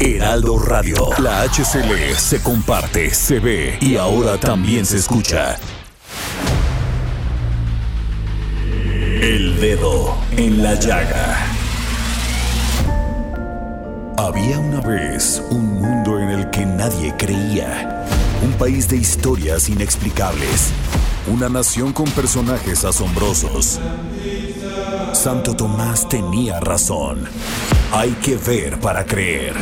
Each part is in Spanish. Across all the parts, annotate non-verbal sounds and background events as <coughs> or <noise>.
Heraldo Radio. La HCL se comparte, se ve y ahora también se escucha. El dedo en la llaga. Había una vez un mundo en el que nadie creía. Un país de historias inexplicables. Una nación con personajes asombrosos. Santo Tomás tenía razón. Hay que ver para creer.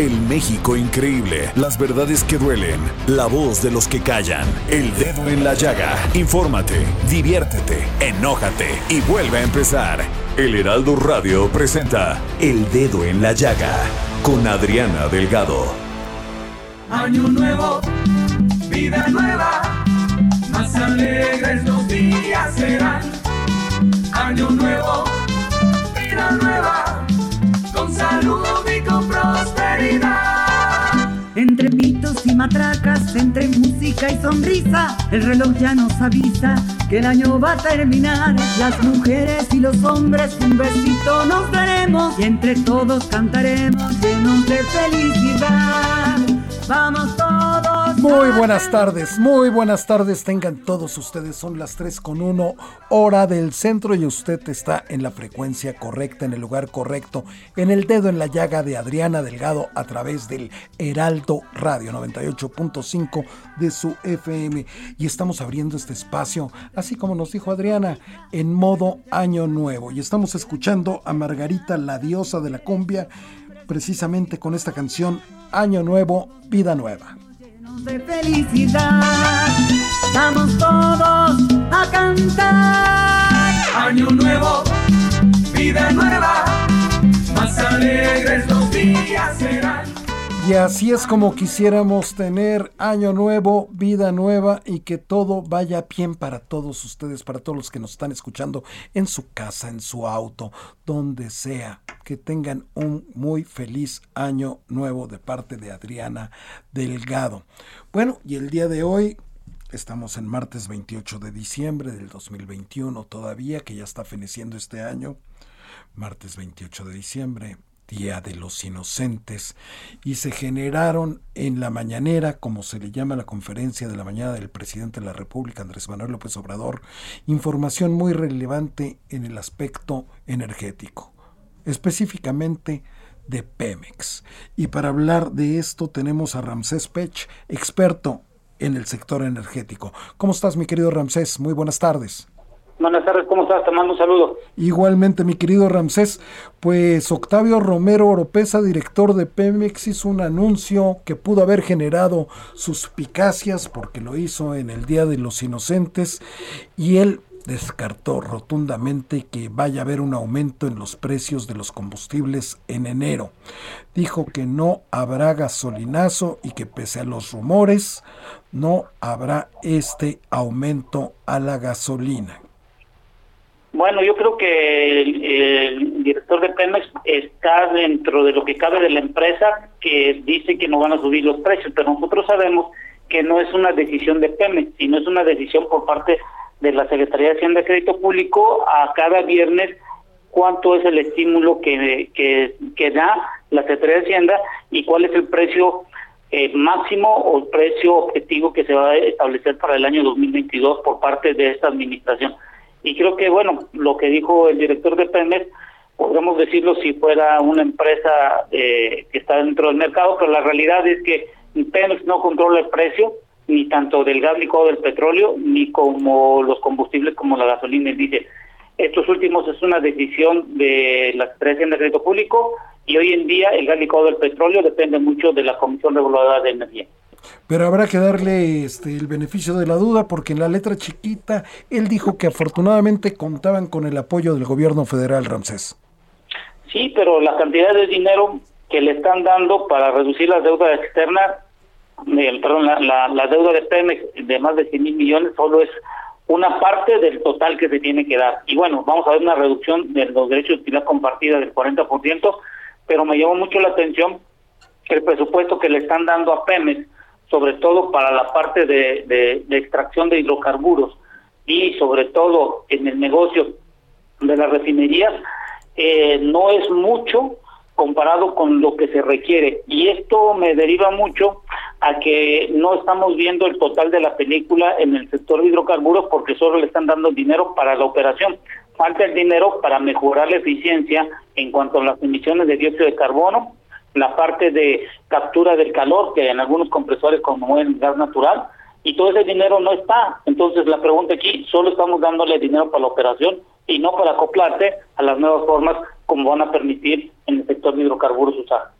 El México increíble, las verdades que duelen, la voz de los que callan, el dedo en la llaga. Infórmate, diviértete, enójate y vuelve a empezar. El Heraldo Radio presenta El Dedo en la Llaga con Adriana Delgado. Año nuevo, vida nueva, más alegres los días serán. Año nuevo, vida nueva, con salud y con prosperidad. Entre pitos y matracas, entre música y sonrisa, el reloj ya nos avisa que el año va a terminar. Las mujeres y los hombres un besito nos daremos y entre todos cantaremos de felicidad. Vamos todos. Muy buenas tardes, muy buenas tardes tengan todos ustedes. Son las 3 con 1 hora del centro y usted está en la frecuencia correcta, en el lugar correcto, en el dedo en la llaga de Adriana Delgado a través del Heraldo Radio 98.5 de su FM. Y estamos abriendo este espacio, así como nos dijo Adriana, en modo año nuevo. Y estamos escuchando a Margarita, la diosa de la cumbia, precisamente con esta canción Año Nuevo, Vida Nueva. Llenos de felicidad, vamos todos a cantar. Año nuevo, vida nueva, más alegres los días serán. Y así es como quisiéramos tener año nuevo, vida nueva y que todo vaya bien para todos ustedes, para todos los que nos están escuchando en su casa, en su auto, donde sea. Que tengan un muy feliz año nuevo de parte de Adriana Delgado. Bueno, y el día de hoy Estamos en martes 28 de diciembre del 2021 todavía, que ya está feneciendo este año. Martes 28 de diciembre, Día de los Inocentes. Y se generaron en la mañanera, como se le llama la conferencia de la mañana del presidente de la República, Andrés Manuel López Obrador, información muy relevante en el aspecto energético, específicamente de Pemex. Y para hablar de esto tenemos a Ramsés Pech, experto en el sector energético. ¿Cómo estás, mi querido Ramsés? Muy buenas tardes. Buenas tardes, ¿cómo estás? Te mando un saludo. Igualmente, mi querido Ramsés, pues Octavio Romero Oropesa, director de Pemex, hizo un anuncio que pudo haber generado suspicacias porque lo hizo en el Día de los Inocentes y él descartó rotundamente que vaya a haber un aumento en los precios de los combustibles en enero. Dijo que no habrá gasolinazo y que pese a los rumores no habrá este aumento a la gasolina. Bueno, yo creo que el, director de Pemex está dentro de lo que cabe de la empresa que dice que no van a subir los precios, pero nosotros sabemos que no es una decisión de Pemex, sino es una decisión por parte de la Secretaría de Hacienda y Crédito Público a cada viernes cuánto es el estímulo que, que, que da la Secretaría de Hacienda y cuál es el precio eh, máximo o el precio objetivo que se va a establecer para el año 2022 por parte de esta administración. Y creo que, bueno, lo que dijo el director de Pemex, podríamos decirlo si fuera una empresa eh, que está dentro del mercado, pero la realidad es que Pemex no controla el precio, ni tanto del gas licuado del petróleo, ni como los combustibles como la gasolina y el diésel. Estos últimos es una decisión de la Secretaría de Crédito Público y hoy en día el gas licuado del petróleo depende mucho de la Comisión Reguladora de Energía. Pero habrá que darle este, el beneficio de la duda porque en la letra chiquita él dijo que afortunadamente contaban con el apoyo del gobierno federal, Ramsés. Sí, pero la cantidad de dinero que le están dando para reducir la deuda externa, eh, perdón, la, deuda de Pemex de más de 100 mil millones solo es una parte del total que se tiene que dar. Y bueno, vamos a ver una reducción de los derechos de utilidad compartida del 40%, pero me llamó mucho la atención el presupuesto que le están dando a Pemex, sobre todo para la parte de, de, extracción de hidrocarburos y sobre todo en el negocio de las refinerías, eh, no es mucho comparado con lo que se requiere. Y esto me deriva mucho a que no estamos viendo el total de la película en el sector de hidrocarburos porque solo le están dando dinero para la operación. Falta el dinero para mejorar la eficiencia en cuanto a las emisiones de dióxido de carbono, la parte de captura del calor, que en algunos compresores como el gas natural, y todo ese dinero no está. Entonces la pregunta aquí, solo estamos dándole dinero para la operación y no para acoplarse a las nuevas formas como van a permitir en el sector de hidrocarburos usar.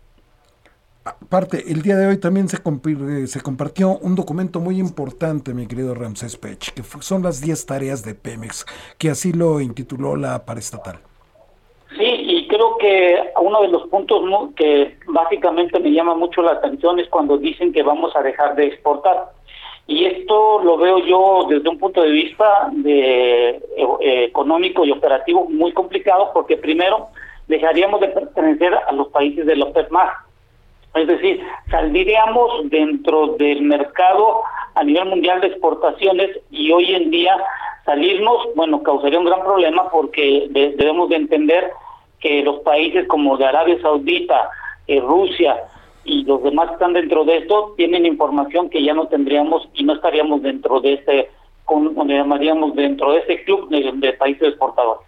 Aparte, el día de hoy también se, eh, se compartió un documento muy importante, mi querido Ramsés Pech, que son las 10 tareas de Pemex, que así lo intituló la paraestatal. Creo que uno de los puntos que básicamente me llama mucho la atención es cuando dicen que vamos a dejar de exportar. Y esto lo veo yo desde un punto de vista de, eh, económico y operativo muy complicado, porque primero dejaríamos de pertenecer a los países de los más. Es decir, saldríamos dentro del mercado a nivel mundial de exportaciones y hoy en día salirnos, bueno, causaría un gran problema porque debemos de entender que los países como de Arabia Saudita, eh, Rusia, y los demás que están dentro de esto tienen información que ya no tendríamos y no estaríamos dentro de este, como llamaríamos dentro de ese club de, países exportadores.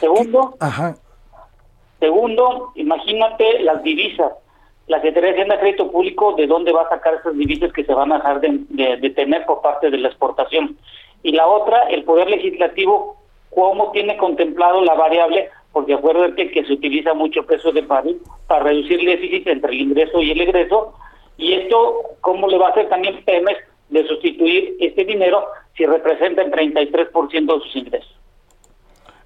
Segundo, segundo, imagínate las divisas. La Secretaría de Hacienda Crédito Público, ¿de dónde va a sacar esas divisas que se van a dejar de, de tener por parte de la exportación? Y la otra, el Poder Legislativo, ¿cómo tiene contemplado la variable porque acuérdate que se utiliza mucho peso de barril para reducir el déficit entre el ingreso y el egreso, y esto, ¿cómo le va a hacer también Pemex de sustituir este dinero si representa el 33% de sus ingresos?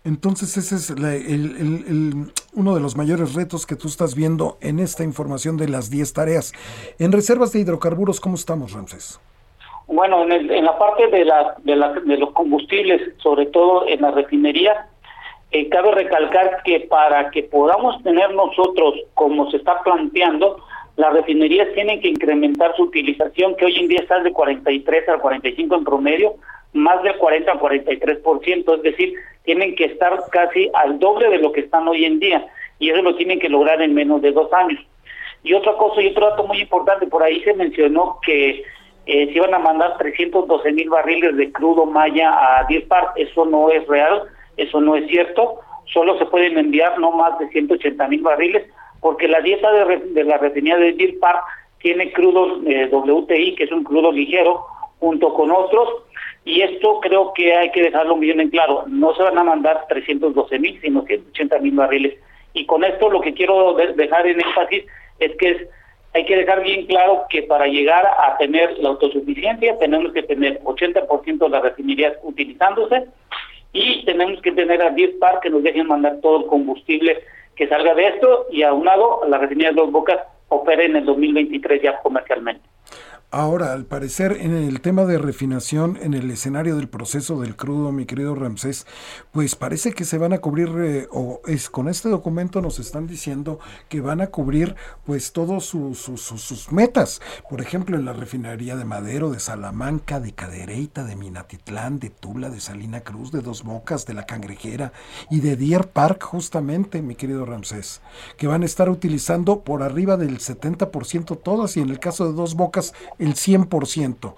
Entonces ese es el, uno de los mayores retos que tú estás viendo en esta información de las 10 tareas. En reservas de hidrocarburos, ¿cómo estamos, Ramses? Bueno, en, en la parte de, la, de, la, de los combustibles, sobre todo en la refinería, eh, cabe recalcar que para que podamos tener nosotros, como se está planteando, las refinerías tienen que incrementar su utilización, que hoy en día está de 43 al 45 en promedio, más del 40 al 43%, es decir, tienen que estar casi al doble de lo que están hoy en día, y eso lo tienen que lograr en menos de dos años. Y otra cosa, y otro dato muy importante, por ahí se mencionó que eh, se iban a mandar 312 mil barriles de crudo maya a Deer Park, eso no es real, eso no es cierto, solo se pueden enviar no más de 180 mil barriles, porque la dieta de, la refinería de Deer Park tiene crudo eh, WTI, que es un crudo ligero, junto con otros, y esto creo que hay que dejarlo bien en claro, no se van a mandar 312 mil, sino 180 mil barriles. Y con esto lo que quiero dejar en énfasis es que hay que dejar bien claro que para llegar a tener la autosuficiencia tenemos que tener 80% de las refinerías utilizándose, y tenemos que tener a 10 par que nos dejen mandar todo el combustible que salga de esto y aunado la refinería de Dos Bocas opere en el 2023 ya comercialmente. Ahora, al parecer, en el tema de refinación, en el escenario del proceso del crudo, mi querido Ramsés, pues parece que se van a cubrir, eh, o es con este documento nos están diciendo que van a cubrir pues todos sus, sus, metas. Por ejemplo, en la refinería de Madero, de Salamanca, de Cadereyta, de Minatitlán, de Tula, de Salina Cruz, de Dos Bocas, de La Cangrejera y de Deer Park, justamente, mi querido Ramsés, que van a estar utilizando por arriba del 70% todas y en el caso de Dos Bocas el 100%.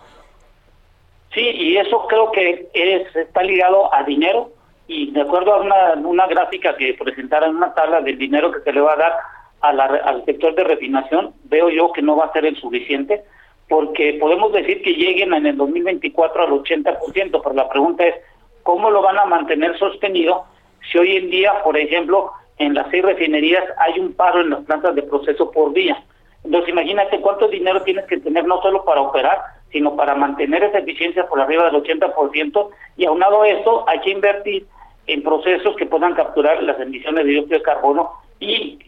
Sí, y eso creo que es, está ligado a dinero y de acuerdo a una, una gráfica que presentaron una tabla del dinero que se le va a dar al sector de refinación, veo yo que no va a ser el suficiente porque podemos decir que lleguen en el 2024 al 80%, pero la pregunta es, ¿cómo lo van a mantener sostenido si hoy en día, por ejemplo, en las seis refinerías hay un paro en las plantas de proceso por día? Entonces imagínate cuánto dinero tienes que tener no solo para operar, sino para mantener esa eficiencia por arriba del 80% y aunado a eso hay que invertir en procesos que puedan capturar las emisiones de dióxido de carbono y,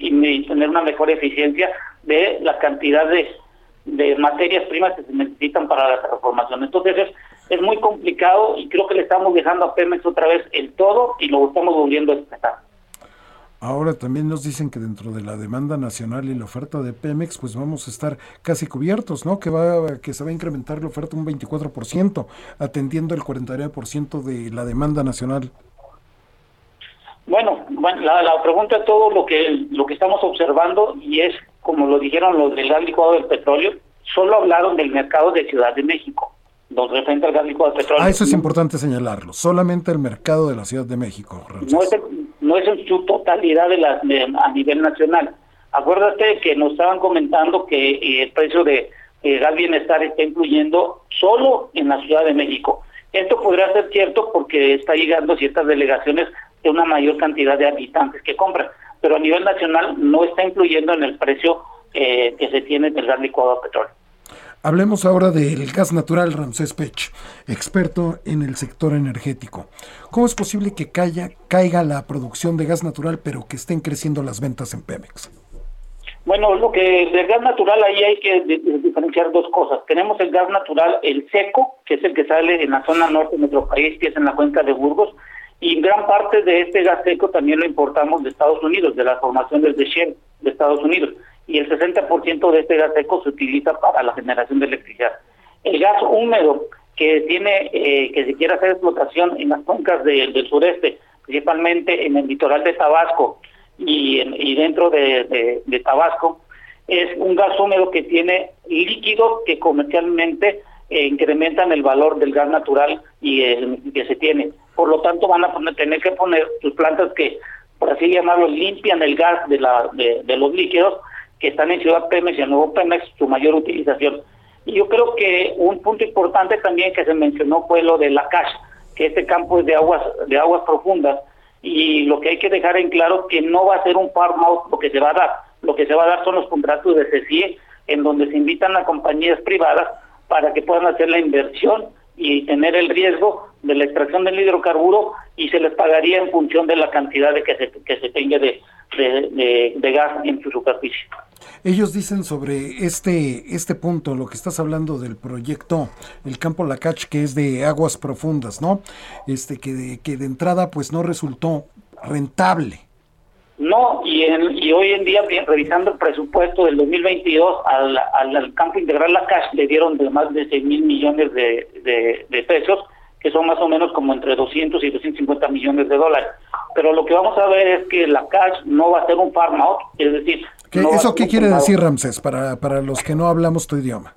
tener una mejor eficiencia de la cantidad de, materias primas que se necesitan para la transformación. Entonces es, es muy complicado y creo que le estamos dejando a Pemex otra vez el todo y lo estamos volviendo a expresar. Ahora también nos dicen que dentro de la demanda nacional y la oferta de Pemex, pues vamos a estar casi cubiertos, ¿no? Que va que se va a incrementar la oferta un 24%, atendiendo el 49% de la demanda nacional. Bueno, bueno la, la, pregunta es todo lo que lo que estamos observando y es como lo dijeron los del gas licuado del petróleo, solo hablaron del mercado de Ciudad de México, donde referente al gas licuado del petróleo. Ah, eso es importante señalarlo, solamente el mercado de la Ciudad de México. No es, no es en su totalidad de a nivel nacional. Acuérdate que nos estaban comentando que eh, el precio de eh, gas bienestar está incluyendo solo en la Ciudad de México. Esto podría ser cierto porque está llegando ciertas delegaciones de una mayor cantidad de habitantes que compran, pero a nivel nacional no está incluyendo en el precio eh, que se tiene del gas licuado a petróleo. Hablemos ahora del gas natural, Ramsés Pech, experto en el sector energético. ¿Cómo es posible que caiga, caiga la producción de gas natural, pero que estén creciendo las ventas en Pemex? Bueno, lo que del gas natural ahí hay que diferenciar dos cosas. Tenemos el gas natural, el seco, que es el que sale en la zona norte de nuestro país, que es en la cuenca de Burgos, y gran parte de este gas seco también lo importamos de Estados Unidos, de las formaciones de Shell de Estados Unidos, y el 60% de este gas seco se utiliza para la generación de electricidad. El gas húmedo que tiene, eh, que se quiere hacer explotación en las cuencas del sureste, principalmente en el litoral de Tabasco, y, dentro de, Tabasco es un gas húmedo que tiene líquidos que comercialmente eh, incrementan el valor del gas natural y que se tiene. Por lo tanto, van a tener que poner sus plantas que, por así llamarlo, limpian el gas de, la, de, los líquidos que están en Ciudad Pemex y en Nuevo Pemex, su mayor utilización. Y yo creo que un punto importante también que se mencionó fue lo de la CASH, que este campo es de aguas, de aguas profundas, y lo que hay que dejar en claro que no va a ser un farm out lo que se va a dar, lo que se va a dar son los contratos de CCIE en donde se invitan a compañías privadas para que puedan hacer la inversión y tener el riesgo de la extracción del hidrocarburo y se les pagaría en función de la cantidad de que se, que se tenga de, de gas en su superficie. Ellos dicen sobre este, este punto, lo que estás hablando del proyecto, el campo Lacach, que es de aguas profundas, ¿no? Este, que de, que de entrada pues no resultó rentable. No, y, y hoy en día, revisando el presupuesto del 2022 al, al, campo integral Lacach, le dieron de más de 6 mil millones de, de pesos, que son más o menos como entre 200 y 250 millones de dólares. Pero lo que vamos a ver es que la cash no va a ser un farm out, es decir, ¿Eso qué quiere decir, Ramses, para, para los que no hablamos tu idioma?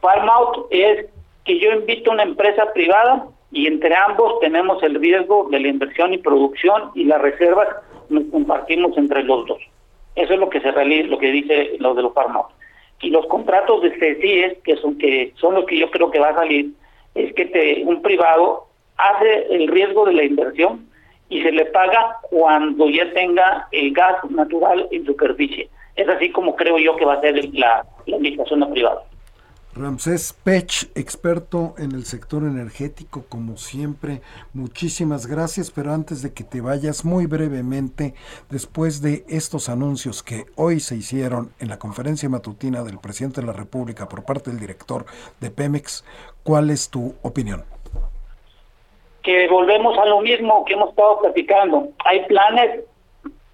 Farm out es que yo invito a una empresa privada y entre ambos tenemos el riesgo de la inversión y producción y las reservas nos compartimos entre los dos. Eso es lo que se realiza, lo que dice lo de los out. Y los contratos de CCIES, que son que son los que yo creo que va a salir, es que te, un privado hace el riesgo de la inversión y se le paga cuando ya tenga el gas natural en superficie. Es así como creo yo que va a ser la, la invitación a privado. Ramsés Pech, experto en el sector energético, como siempre, muchísimas gracias, pero antes de que te vayas muy brevemente, después de estos anuncios que hoy se hicieron en la conferencia matutina del presidente de la República por parte del director de Pemex, ¿cuál es tu opinión? Que volvemos a lo mismo que hemos estado platicando. Hay planes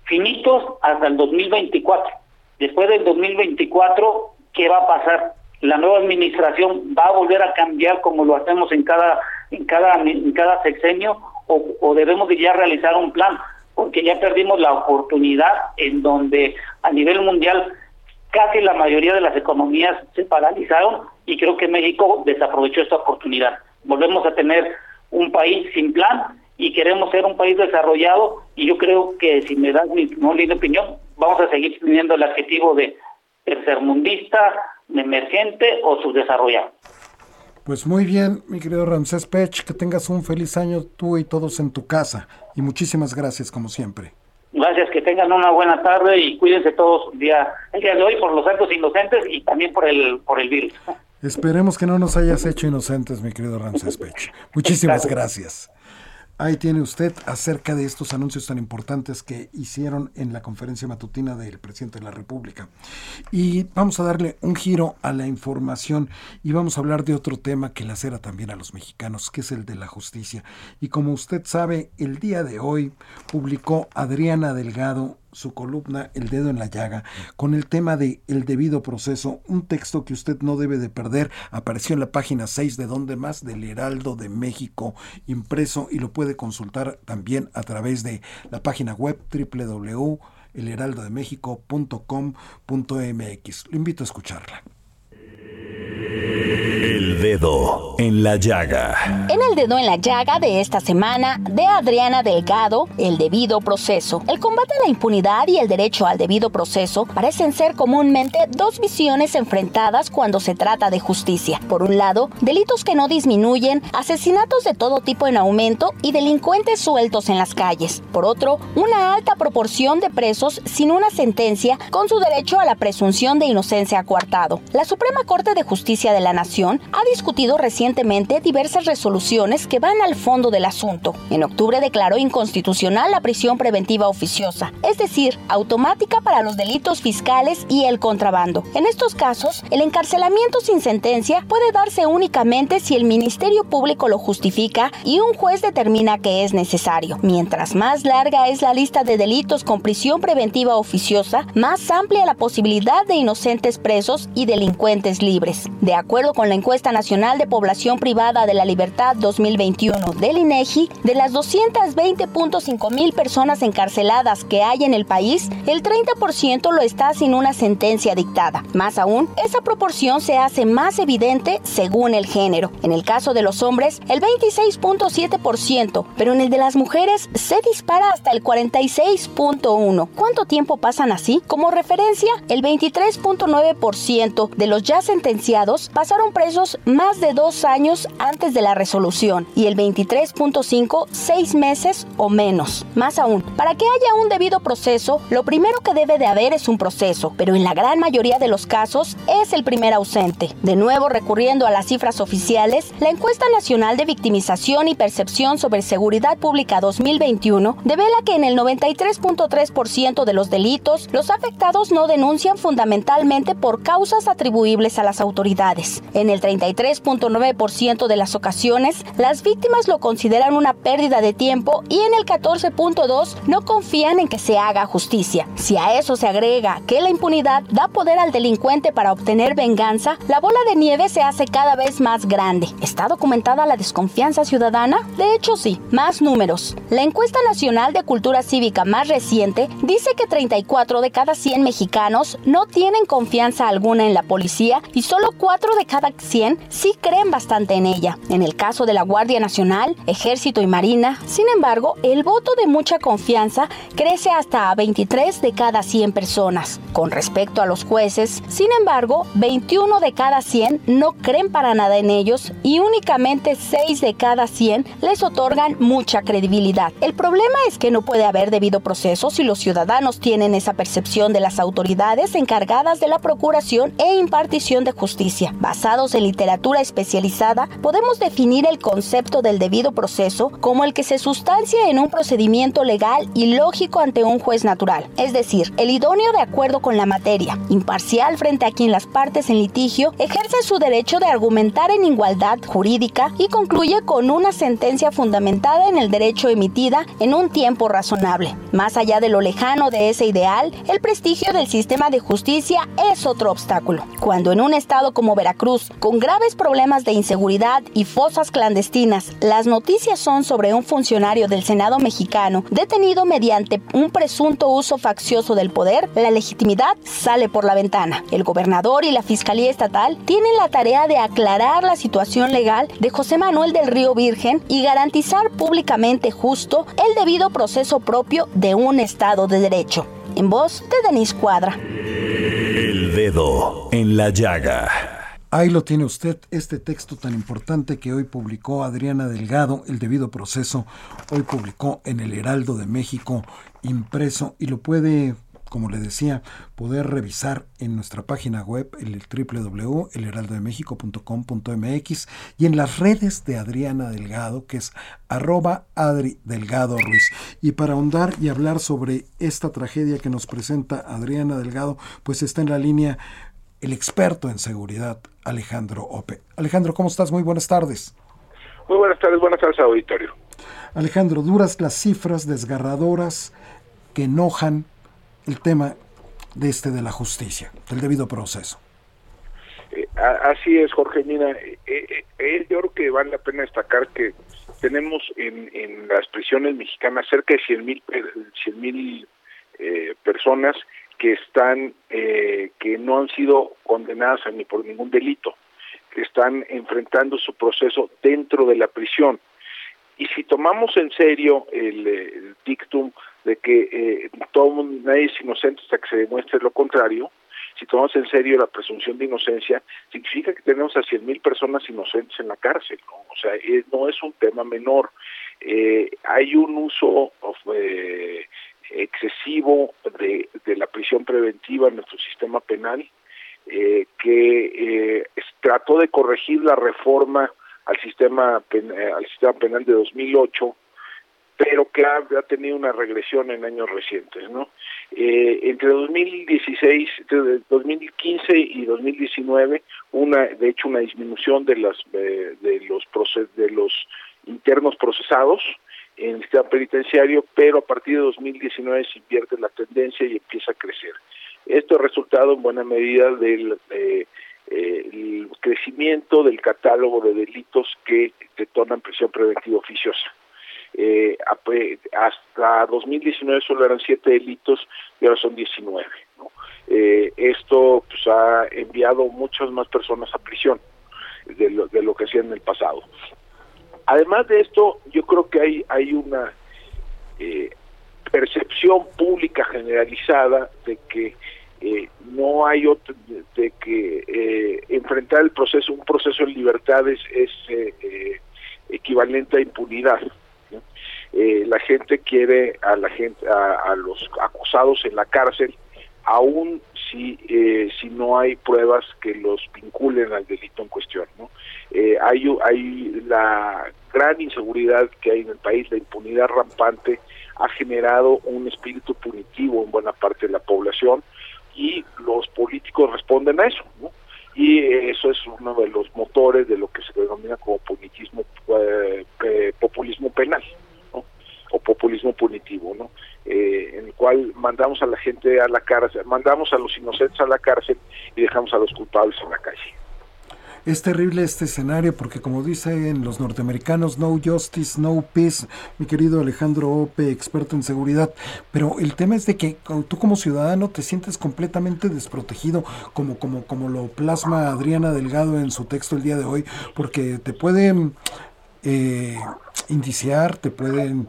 finitos hasta el 2024 Después del 2024, ¿qué va a pasar? La nueva administración va a volver a cambiar como lo hacemos en cada en cada en cada sexenio o, debemos de ya realizar un plan porque ya perdimos la oportunidad en donde a nivel mundial casi la mayoría de las economías se paralizaron y creo que México desaprovechó esta oportunidad. Volvemos a tener un país sin plan y queremos ser un país desarrollado y yo creo que si me das mi opinión, vamos a seguir teniendo el adjetivo de tercermundista, emergente o subdesarrollado. Pues muy bien, mi querido Ramsés Pech, que tengas un feliz año tú y todos en tu casa. Y muchísimas gracias, como siempre. Gracias, que tengan una buena tarde y cuídense todos el día, el día de hoy por los actos inocentes y también por el, por el virus. Esperemos que no nos hayas hecho inocentes, mi querido Ramsés Pech. <laughs> Muchísimas gracias. Ahí tiene usted acerca de estos anuncios tan importantes que hicieron en la conferencia matutina del presidente de la República. Y vamos a darle un giro a la información y vamos a hablar de otro tema que lacera también a los mexicanos, que es el de la justicia. Y como usted sabe, el día de hoy publicó Adriana Delgado su columna El dedo en la llaga con el tema de el debido proceso, un texto que usted no debe de perder. Apareció en la página 6 de Donde Más del Heraldo de México impreso y lo puede consultar también a través de la página web www.elheraldodemexico.com.mx. Lo invito a escucharla. El dedo en la llaga. En el dedo en la llaga de esta semana, de Adriana Delgado, el debido proceso. El combate a la impunidad y el derecho al debido proceso parecen ser comúnmente dos visiones enfrentadas cuando se trata de justicia. Por un lado, delitos que no disminuyen, asesinatos de todo tipo en aumento y delincuentes sueltos en las calles. Por otro, una alta proporción de presos sin una sentencia con su derecho a la presunción de inocencia coartado. La Suprema Corte de Justicia de la Nación ha discutido recientemente diversas resoluciones que van al fondo del asunto. En octubre declaró inconstitucional la prisión preventiva oficiosa, es decir, automática para los delitos fiscales y el contrabando. En estos casos, el encarcelamiento sin sentencia puede darse únicamente si el Ministerio Público lo justifica y un juez determina que es necesario. Mientras más larga es la lista de delitos con prisión preventiva oficiosa, más amplia la posibilidad de inocentes presos y delincuentes libres. De acuerdo con la encuesta nacional de población privada de la libertad 2021 del INEGI, de las 220.5 mil personas encarceladas que hay en el país, el 30% lo está sin una sentencia dictada. Más aún, esa proporción se hace más evidente según el género. En el caso de los hombres, el 26.7%, pero en el de las mujeres se dispara hasta el 46.1%. ¿Cuánto tiempo pasan así? Como referencia, el 23.9% de los ya sentenciados pasaron presos más de dos años antes de la resolución y el 23.5 seis meses o menos. Más aún, para que haya un debido proceso, lo primero que debe de haber es un proceso, pero en la gran mayoría de los casos es el primer ausente. De nuevo, recurriendo a las cifras oficiales, la encuesta nacional de victimización y percepción sobre seguridad pública 2021 devela que en el 93.3% de los delitos, los afectados no denuncian fundamentalmente por causas atribuibles a las autoridades. En el 33.9% de las ocasiones, las víctimas lo consideran una pérdida de tiempo y en el 14.2% no confían en que se haga justicia. Si a eso se agrega que la impunidad da poder al delincuente para obtener venganza, la bola de nieve se hace cada vez más grande. ¿Está documentada la desconfianza ciudadana? De hecho, sí. Más números. La encuesta nacional de cultura cívica más reciente dice que 34 de cada 100 mexicanos no tienen confianza alguna en la policía y solo 4 de cada 100 sí creen bastante en ella. En el caso de la Guardia Nacional, Ejército y Marina, sin embargo, el voto de mucha confianza crece hasta a 23 de cada 100 personas. Con respecto a los jueces, sin embargo, 21 de cada 100 no creen para nada en ellos y únicamente 6 de cada 100 les otorgan mucha credibilidad. El problema es que no puede haber debido proceso si los ciudadanos tienen esa percepción de las autoridades encargadas de la procuración e impartición de justicia. Basados en literatura especializada, podemos definir el concepto del debido proceso como el que se sustancia en un procedimiento legal y lógico ante un juez natural, es decir, el idóneo de acuerdo con la materia, imparcial frente a quien las partes en litigio ejerce su derecho de argumentar en igualdad jurídica y concluye con una sentencia fundamentada en el derecho emitida en un tiempo razonable. Más allá de lo lejano de ese ideal, el prestigio del sistema de justicia es otro obstáculo. Cuando en un estado como Veracruz, con graves problemas de inseguridad y fosas clandestinas, las noticias son sobre un funcionario del Senado mexicano detenido mediante un presunto uso faccioso del poder, la legitimidad sale por la ventana. El gobernador y la Fiscalía Estatal tienen la tarea de aclarar la situación legal de José Manuel del Río Virgen y garantizar públicamente justo el debido proceso propio de un Estado de Derecho. En voz de Denis Cuadra. El dedo en la llaga. Ahí lo tiene usted, este texto tan importante que hoy publicó Adriana Delgado, El debido proceso, hoy publicó en el Heraldo de México impreso y lo puede, como le decía, poder revisar en nuestra página web, el www.elheraldodemexico.com.mx y en las redes de Adriana Delgado, que es arroba Adri Delgado Ruiz. Y para ahondar y hablar sobre esta tragedia que nos presenta Adriana Delgado, pues está en la línea el experto en seguridad, Alejandro Ope. Alejandro, ¿cómo estás? Muy buenas tardes. Muy buenas tardes, buenas tardes, auditorio. Alejandro, duras las cifras desgarradoras que enojan el tema de este de la justicia, del debido proceso. Eh, así es, Jorge. Mira, eh, eh, yo creo que vale la pena destacar que tenemos en, en las prisiones mexicanas cerca de 100 mil mil personas que están que no han sido condenadas ni por ningún delito, que están enfrentando su proceso dentro de la prisión. Y si tomamos en serio el, dictum de que todo nadie es inocente hasta que se demuestre lo contrario, si tomamos en serio la presunción de inocencia, significa que tenemos a 100.000 personas inocentes en la cárcel, ¿no? O sea, eh, no es un tema menor. Eh, hay un uso eh, excesivo de, la prisión preventiva en nuestro sistema penal que trató de corregir la reforma al sistema al sistema penal de 2008 pero que ha, tenido una regresión en años recientes, ¿no? Eh, entre 2016, entre 2015 y 2019, una, de hecho, una disminución de las de, los de los internos procesados en el sistema penitenciario, pero a partir de 2019 se invierte la tendencia y empieza a crecer. Esto ha resultado en buena medida del eh, el crecimiento del catálogo de delitos que detonan prisión preventiva oficiosa eh, hasta 2019 solo eran siete delitos y ahora son 19. Eh, esto pues, ha enviado muchas más personas a prisión de lo, de lo que hacían en el pasado. Además de esto, yo creo que hay, hay una eh, percepción pública generalizada de que eh, no hay otro, de, que eh, enfrentar el proceso, un proceso en libertades es, es equivalente a impunidad. Eh, la gente quiere a la gente a, los acusados en la cárcel aún si eh, si no hay pruebas que los vinculen al delito en cuestión no eh, hay la gran inseguridad que hay en el país la impunidad rampante ha generado un espíritu punitivo en buena parte de la población y los políticos responden a eso no y eso es uno de los motores de lo que se denomina como punitismo populismo penal o populismo punitivo, ¿no? Eh, en el cual mandamos a la gente a la cárcel, mandamos a los inocentes a la cárcel y dejamos a los culpables en la calle. Es terrible este escenario porque como dicen los norteamericanos, no justice, no peace, mi querido Alejandro Ope, experto en seguridad, pero el tema es de que tú como ciudadano te sientes completamente desprotegido, como, como, como lo plasma Adriana Delgado en su texto el día de hoy, porque te pueden eh, indiciar, te pueden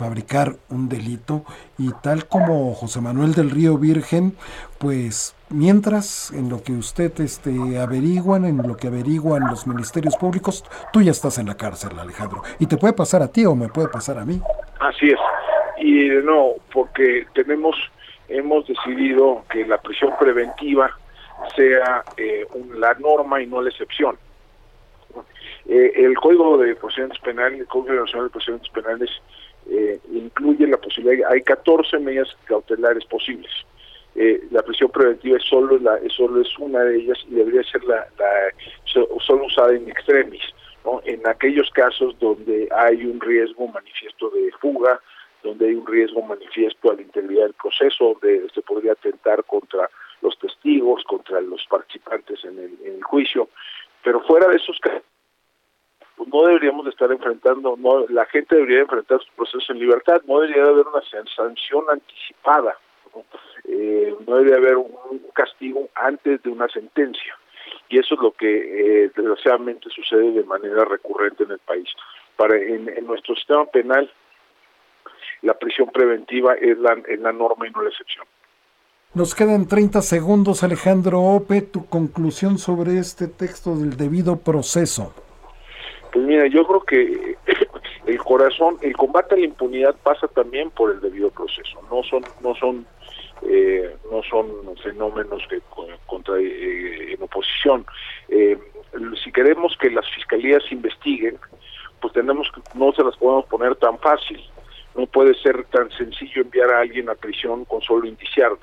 fabricar un delito y tal como José Manuel del Río Virgen, pues mientras en lo que usted este, averiguan, en lo que averiguan los ministerios públicos, tú ya estás en la cárcel, Alejandro. Y te puede pasar a ti o me puede pasar a mí. Así es. Y no, porque tenemos, hemos decidido que la prisión preventiva sea eh, la norma y no la excepción. Eh, el Código de Procedimientos Penales, el Código Nacional de Procedimientos Penales eh, incluye la posibilidad, hay 14 medidas cautelares posibles. Eh, la prisión preventiva es solo, la, solo es una de ellas y debería ser la, solo usada en extremis, ¿no? en aquellos casos donde hay un riesgo manifiesto de fuga, donde hay un riesgo manifiesto a la integridad del proceso, donde se podría atentar contra los testigos, contra los participantes en el, en el juicio, pero fuera de esos casos pues no deberíamos de estar enfrentando, no, la gente debería enfrentar su proceso en libertad, no debería haber una sanción anticipada, no, eh, debería haber un, castigo antes de una sentencia. Y eso es lo que eh, desgraciadamente sucede de manera recurrente en el país. Para en, nuestro sistema penal, la prisión preventiva es la, es la norma y no la excepción. Nos quedan 30 segundos, Alejandro Ope, tu conclusión sobre este texto del debido proceso. Pues mira, yo creo que <coughs> el corazón, el combate a la impunidad pasa también por el debido proceso. No son, no son, eh, no son fenómenos que contra eh, en oposición. Eh, si queremos que las fiscalías investiguen, pues tenemos que no se las podemos poner tan fácil. No puede ser tan sencillo enviar a alguien a prisión con solo indiciarlo.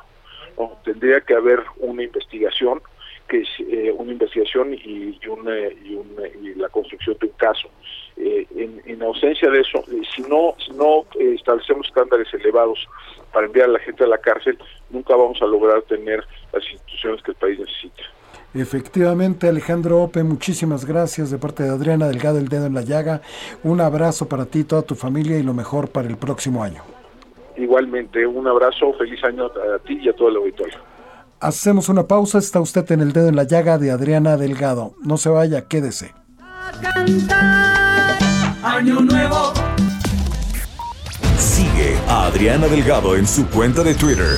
Tendría que haber una investigación que es eh, una investigación y, una, y, y, la construcción de un caso. Eh, en, ausencia de eso, eh, si no, si no establecemos estándares elevados para enviar a la gente a la cárcel, nunca vamos a lograr tener las instituciones que el país necesita. Efectivamente, Alejandro Ope, muchísimas gracias de parte de Adriana Delgado, el dedo en la llaga. Un abrazo para ti, toda tu familia y lo mejor para el próximo año. Igualmente, un abrazo, feliz año a ti y a todo el auditorio. Hacemos una pausa, está usted en el dedo en la llaga de Adriana Delgado. No se vaya, quédese. Año nuevo. Sigue a Adriana Delgado en su cuenta de Twitter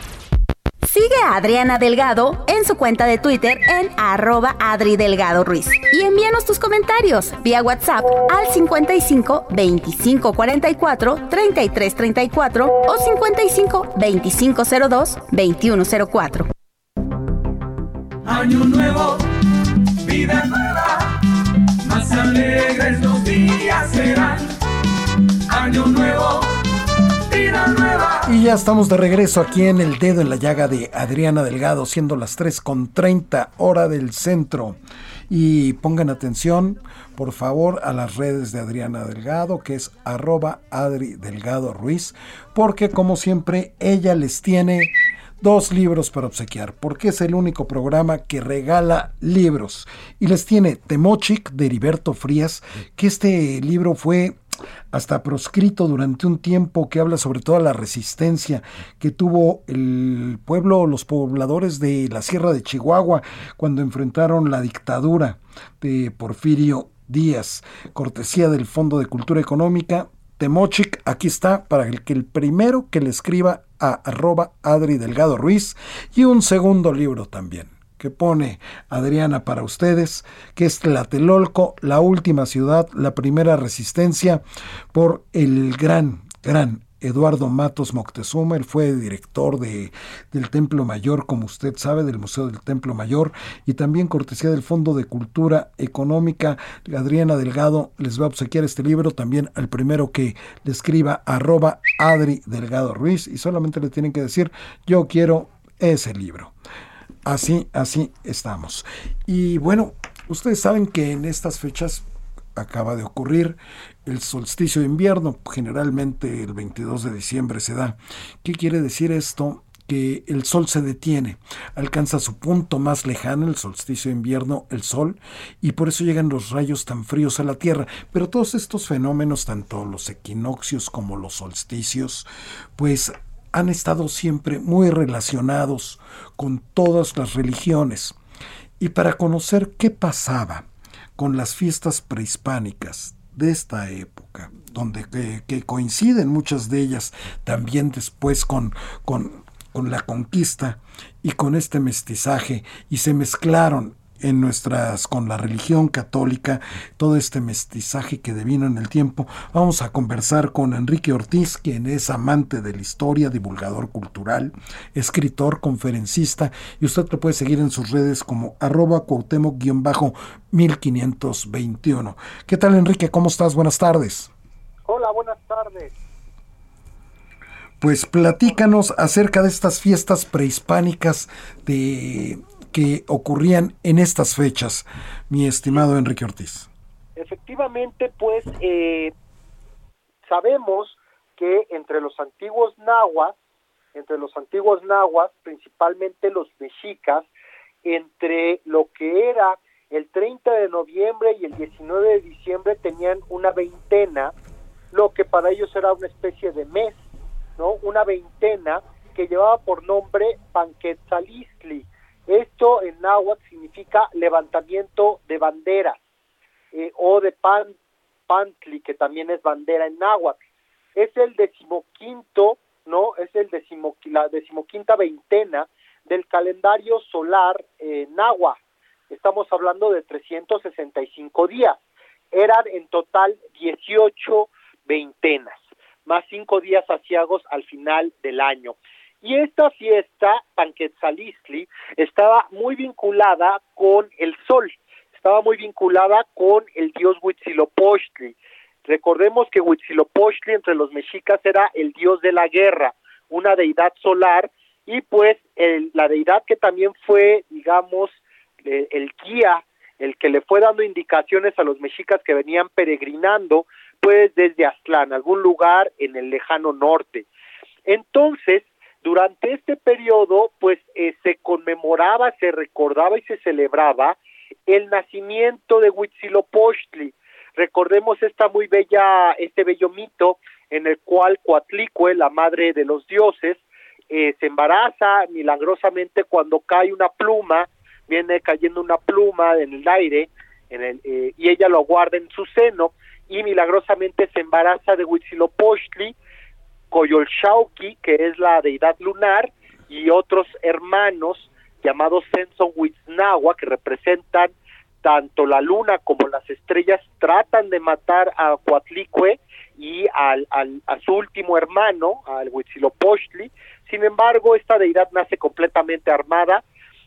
Sigue a Adriana Delgado en su cuenta de Twitter en arroba Adri Delgado Ruiz. Y envíanos tus comentarios vía WhatsApp al 55 25 44 33 34 o 55 25 02 21 04. Año nuevo, vida nueva, más alegres los días serán. Año nuevo y ya estamos de regreso aquí en El Dedo en la Llaga de Adriana Delgado, siendo las 3 con 30 hora del centro. Y pongan atención, por favor, a las redes de Adriana Delgado, que es arroba Adri Delgado Ruiz, porque como siempre ella les tiene dos libros para obsequiar, porque es el único programa que regala libros. Y les tiene Temochic de Heriberto Frías, que este libro fue hasta proscrito durante un tiempo que habla sobre toda la resistencia que tuvo el pueblo, los pobladores de la Sierra de Chihuahua cuando enfrentaron la dictadura de Porfirio Díaz, cortesía del Fondo de Cultura Económica. Temochic, aquí está para el que el primero que le escriba a arroba Adri Delgado Ruiz y un segundo libro también que pone Adriana para ustedes, que es Tlatelolco, la última ciudad, la primera resistencia por el gran, gran Eduardo Matos Moctezuma, él fue director de, del Templo Mayor, como usted sabe, del Museo del Templo Mayor, y también cortesía del Fondo de Cultura Económica. Adriana Delgado les va a obsequiar este libro también al primero que le escriba arroba Adri Delgado Ruiz, y solamente le tienen que decir, yo quiero ese libro. Así, así estamos. Y bueno, ustedes saben que en estas fechas acaba de ocurrir el solsticio de invierno, generalmente el 22 de diciembre se da. ¿Qué quiere decir esto? que el sol se detiene, alcanza su punto más lejano, el solsticio de invierno, el sol, y por eso llegan los rayos tan fríos a la Tierra. Pero todos estos fenómenos, tanto los equinoccios como los solsticios, pues han estado siempre muy relacionados con todas las religiones. Y para conocer qué pasaba con las fiestas prehispánicas de esta época, donde que, coinciden muchas de ellas también después con, con, con la conquista y con este mestizaje, y se mezclaron en nuestras con la religión católica, todo este mestizaje que devino en el tiempo. Vamos a conversar con Enrique Ortiz, quien es amante de la historia, divulgador cultural, escritor, conferencista, y usted lo puede seguir en sus redes como arroba cuauhtémoc-1521. ¿Qué tal Enrique? ¿Cómo estás? Buenas tardes. Hola, buenas tardes. Pues platícanos acerca de estas fiestas prehispánicas de que ocurrían en estas fechas, mi estimado Enrique Ortiz. Efectivamente, pues eh, sabemos que entre los antiguos nahuas, entre los antiguos nahuas, principalmente los mexicas, entre lo que era el 30 de noviembre y el 19 de diciembre tenían una veintena, lo que para ellos era una especie de mes, ¿no? Una veintena que llevaba por nombre Panquetzalistli, esto en náhuatl significa levantamiento de banderas. eh, o de Pan, Pantli, que también es bandera en náhuatl. Es el decimoquinto, ¿no? Es el decimo, la decimoquinta veintena del calendario solar eh, náhuatl. Estamos hablando de 365 días. Eran en total 18 veintenas, más cinco días asiagos al final del año. Y esta fiesta, Panquetzalistli, estaba muy vinculada con el sol, estaba muy vinculada con el dios Huitzilopochtli. Recordemos que Huitzilopochtli entre los mexicas era el dios de la guerra, una deidad solar, y pues el, la deidad que también fue, digamos, el, el guía, el que le fue dando indicaciones a los mexicas que venían peregrinando, pues desde Aztlán, algún lugar en el lejano norte. Entonces, durante este periodo, pues eh, se conmemoraba, se recordaba y se celebraba el nacimiento de Huitzilopochtli. Recordemos esta muy bella, este bello mito en el cual Coatlicue, la madre de los dioses, eh, se embaraza milagrosamente cuando cae una pluma, viene cayendo una pluma en el aire, en el, eh, y ella lo guarda en su seno, y milagrosamente se embaraza de Huitzilopochtli, Coyolxauqui, que es la deidad lunar, y otros hermanos llamados Senson que representan tanto la luna como las estrellas, tratan de matar a Coatlicue y al, al, a su último hermano, al Huitzilopochtli. Sin embargo, esta deidad nace completamente armada,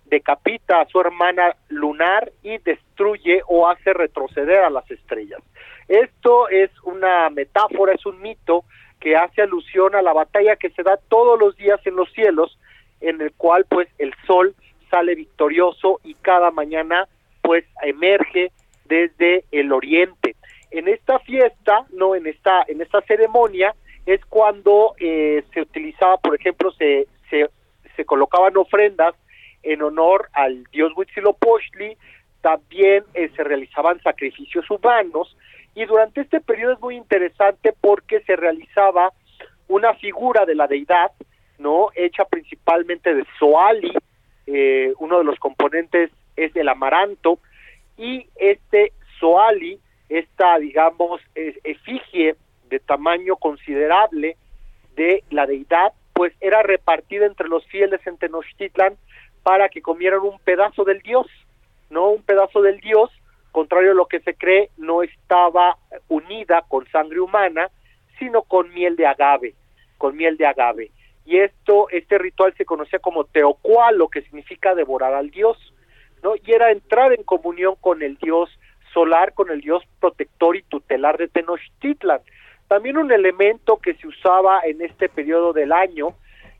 decapita a su hermana lunar y destruye o hace retroceder a las estrellas. Esto es una metáfora, es un mito que hace alusión a la batalla que se da todos los días en los cielos, en el cual pues el sol sale victorioso y cada mañana pues emerge desde el oriente. En esta fiesta, no, en esta en esta ceremonia es cuando eh, se utilizaba, por ejemplo, se, se, colocaban ofrendas en honor al dios Huitzilopochtli, también eh, se realizaban sacrificios humanos y durante este periodo es muy interesante porque se realizaba una figura de la deidad, ¿no? Hecha principalmente de Soali, eh, uno de los componentes es el amaranto, y este Soali, esta, digamos, efigie de tamaño considerable de la deidad, pues era repartida entre los fieles en Tenochtitlan para que comieran un pedazo del dios, ¿no? Un pedazo del dios contrario a lo que se cree, no estaba unida con sangre humana, sino con miel de agave, con miel de agave. Y esto, este ritual se conocía como teocual, lo que significa devorar al dios, ¿no? Y era entrar en comunión con el dios solar, con el dios protector y tutelar de Tenochtitlan. También un elemento que se usaba en este periodo del año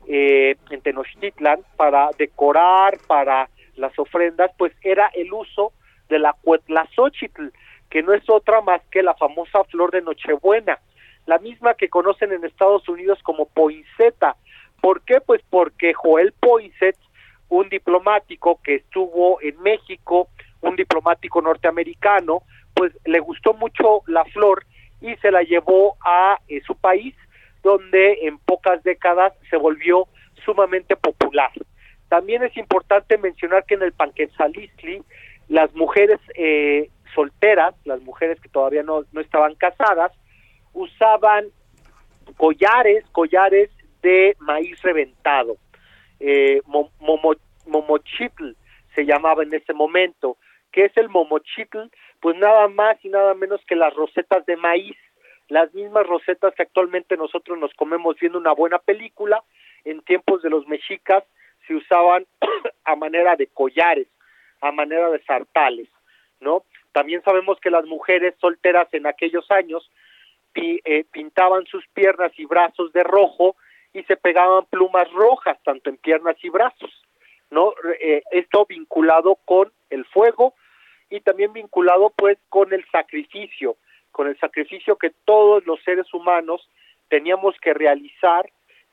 eh, en Tenochtitlan para decorar, para las ofrendas, pues era el uso de la Cuetlazóchitl, que no es otra más que la famosa flor de Nochebuena, la misma que conocen en Estados Unidos como poinsettia. ¿Por qué? Pues porque Joel Poinsett, un diplomático que estuvo en México, un diplomático norteamericano, pues le gustó mucho la flor y se la llevó a eh, su país, donde en pocas décadas se volvió sumamente popular. También es importante mencionar que en el Panquetzalistli las mujeres eh, solteras, las mujeres que todavía no, no estaban casadas, usaban collares, collares de maíz reventado, eh, momochitl se llamaba en ese momento. ¿Qué es el momochitl? Pues nada más y nada menos que las rosetas de maíz, las mismas rosetas que actualmente nosotros nos comemos viendo una buena película, en tiempos de los mexicas se usaban <coughs> a manera de collares a manera de sartales, ¿no? También sabemos que las mujeres solteras en aquellos años eh, pintaban sus piernas y brazos de rojo y se pegaban plumas rojas tanto en piernas y brazos, ¿no? Eh, esto vinculado con el fuego y también vinculado pues con el sacrificio, con el sacrificio que todos los seres humanos teníamos que realizar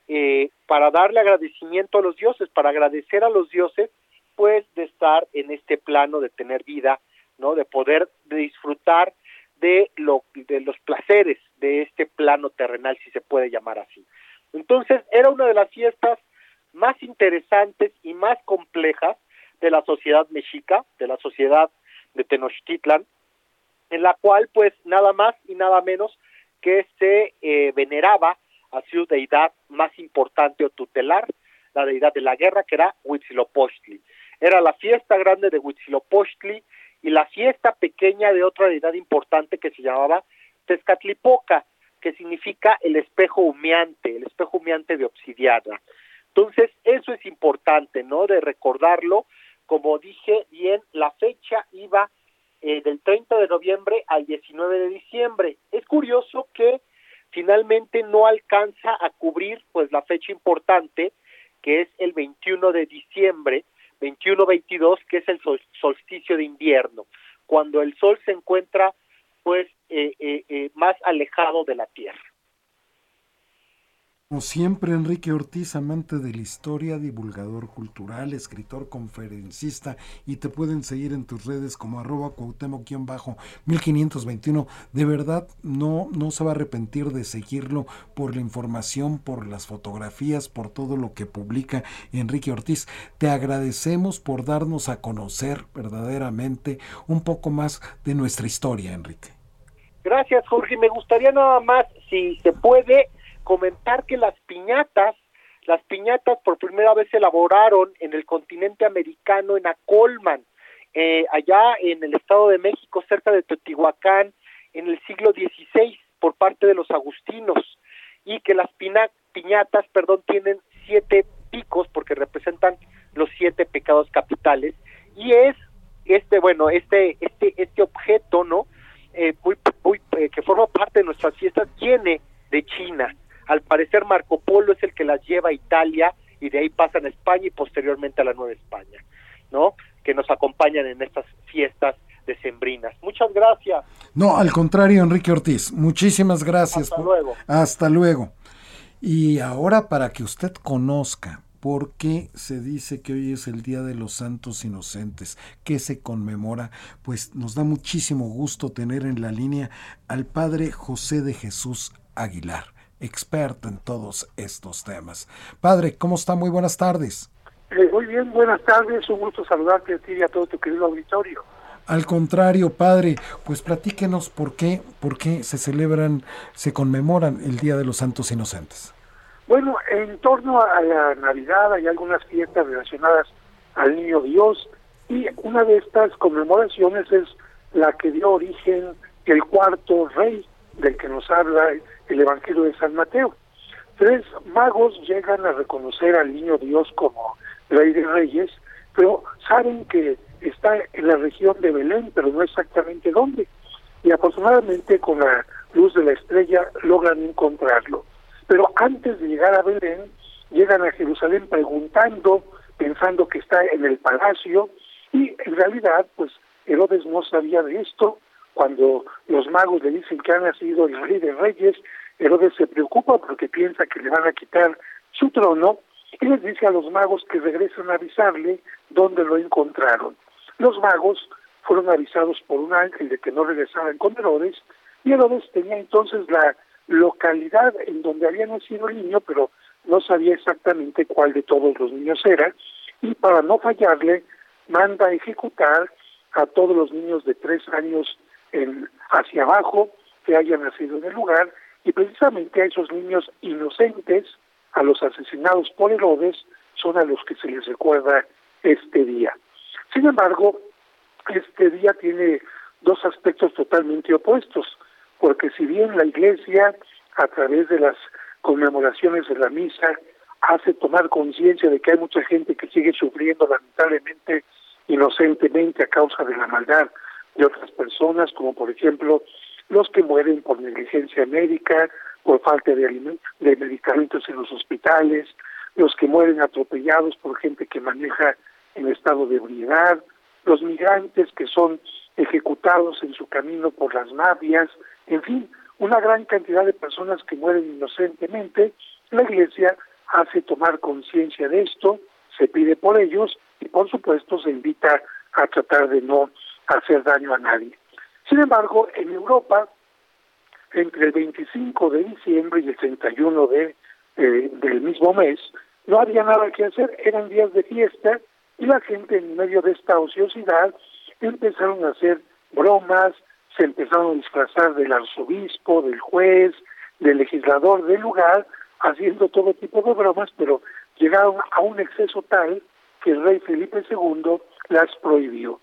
eh, para darle agradecimiento a los dioses, para agradecer a los dioses pues de estar en este plano de tener vida, ¿no? De poder disfrutar de lo de los placeres de este plano terrenal si se puede llamar así. Entonces, era una de las fiestas más interesantes y más complejas de la sociedad mexica, de la sociedad de Tenochtitlan, en la cual pues nada más y nada menos que se eh, veneraba a su deidad más importante o tutelar, la deidad de la guerra, que era Huitzilopochtli. Era la fiesta grande de Huitzilopochtli y la fiesta pequeña de otra deidad importante que se llamaba Tezcatlipoca, que significa el espejo humeante, el espejo humeante de obsidiana. Entonces, eso es importante, ¿no? De recordarlo. Como dije bien, la fecha iba eh, del 30 de noviembre al 19 de diciembre. Es curioso que finalmente no alcanza a cubrir pues la fecha importante que es el 21 de diciembre, 21-22, que es el solsticio de invierno, cuando el sol se encuentra pues eh, eh, eh más alejado de la Tierra. Como siempre, Enrique Ortiz, amante de la historia, divulgador cultural, escritor, conferencista, y te pueden seguir en tus redes como arroba cuauhtémoc-1521. De verdad, no, no se va a arrepentir de seguirlo por la información, por las fotografías, por todo lo que publica Enrique Ortiz. Te agradecemos por darnos a conocer verdaderamente un poco más de nuestra historia, Enrique. Gracias, Jorge. Me gustaría nada más, si se puede, comentar que las piñatas, las piñatas por primera vez se elaboraron en el continente americano, en Acolman, eh, allá en el Estado de México, cerca de Teotihuacán, en el siglo XVI, por parte de los agustinos, y que las piñatas, perdón, tienen siete picos porque representan los siete pecados capitales, y es este, bueno, este, este, este objeto, ¿no? Eh, muy, muy, eh, que forma parte de nuestras fiestas, viene de China al parecer Marco Polo es el que las lleva a Italia y de ahí pasan a España y posteriormente a la Nueva España, ¿no? Que nos acompañan en estas fiestas decembrinas. Muchas gracias. No, al contrario, Enrique Ortiz, muchísimas gracias. Hasta luego. Hasta luego. Y ahora para que usted conozca por qué se dice que hoy es el Día de los Santos Inocentes, que se conmemora, pues nos da muchísimo gusto tener en la línea al Padre José de Jesús Aguilar experto en todos estos temas. Padre, ¿cómo está? Muy buenas tardes. Eh, muy bien, buenas tardes, un gusto saludarte a ti y a todo tu querido auditorio. Al contrario, padre, pues platíquenos por qué, por qué se celebran, se conmemoran el Día de los Santos Inocentes. Bueno, en torno a la Navidad hay algunas fiestas relacionadas al Niño Dios y una de estas conmemoraciones es la que dio origen el cuarto rey del que nos habla el Evangelio de San Mateo. Tres magos llegan a reconocer al niño Dios como rey de reyes, pero saben que está en la región de Belén, pero no exactamente dónde. Y afortunadamente con la luz de la estrella logran encontrarlo. Pero antes de llegar a Belén, llegan a Jerusalén preguntando, pensando que está en el palacio, y en realidad, pues Herodes no sabía de esto. Cuando los magos le dicen que ha nacido el rey de reyes, Herodes se preocupa porque piensa que le van a quitar su trono y les dice a los magos que regresen a avisarle dónde lo encontraron. Los magos fueron avisados por un ángel de que no regresaban con Herodes y Herodes tenía entonces la localidad en donde había nacido el niño, pero no sabía exactamente cuál de todos los niños era y para no fallarle manda a ejecutar a todos los niños de tres años en, hacia abajo que hayan nacido en el lugar y precisamente a esos niños inocentes, a los asesinados por Herodes, son a los que se les recuerda este día. Sin embargo, este día tiene dos aspectos totalmente opuestos, porque si bien la Iglesia, a través de las conmemoraciones de la misa, hace tomar conciencia de que hay mucha gente que sigue sufriendo lamentablemente inocentemente a causa de la maldad de otras personas, como por ejemplo los que mueren por negligencia médica, por falta de, de medicamentos en los hospitales, los que mueren atropellados por gente que maneja en estado de ebriedad, los migrantes que son ejecutados en su camino por las mafias, en fin, una gran cantidad de personas que mueren inocentemente. La Iglesia hace tomar conciencia de esto, se pide por ellos y por supuesto se invita a tratar de no hacer daño a nadie. Sin embargo, en Europa, entre el 25 de diciembre y el 31 de, eh, del mismo mes, no había nada que hacer, eran días de fiesta y la gente en medio de esta ociosidad empezaron a hacer bromas, se empezaron a disfrazar del arzobispo, del juez, del legislador del lugar, haciendo todo tipo de bromas, pero llegaron a un exceso tal que el rey Felipe II las prohibió.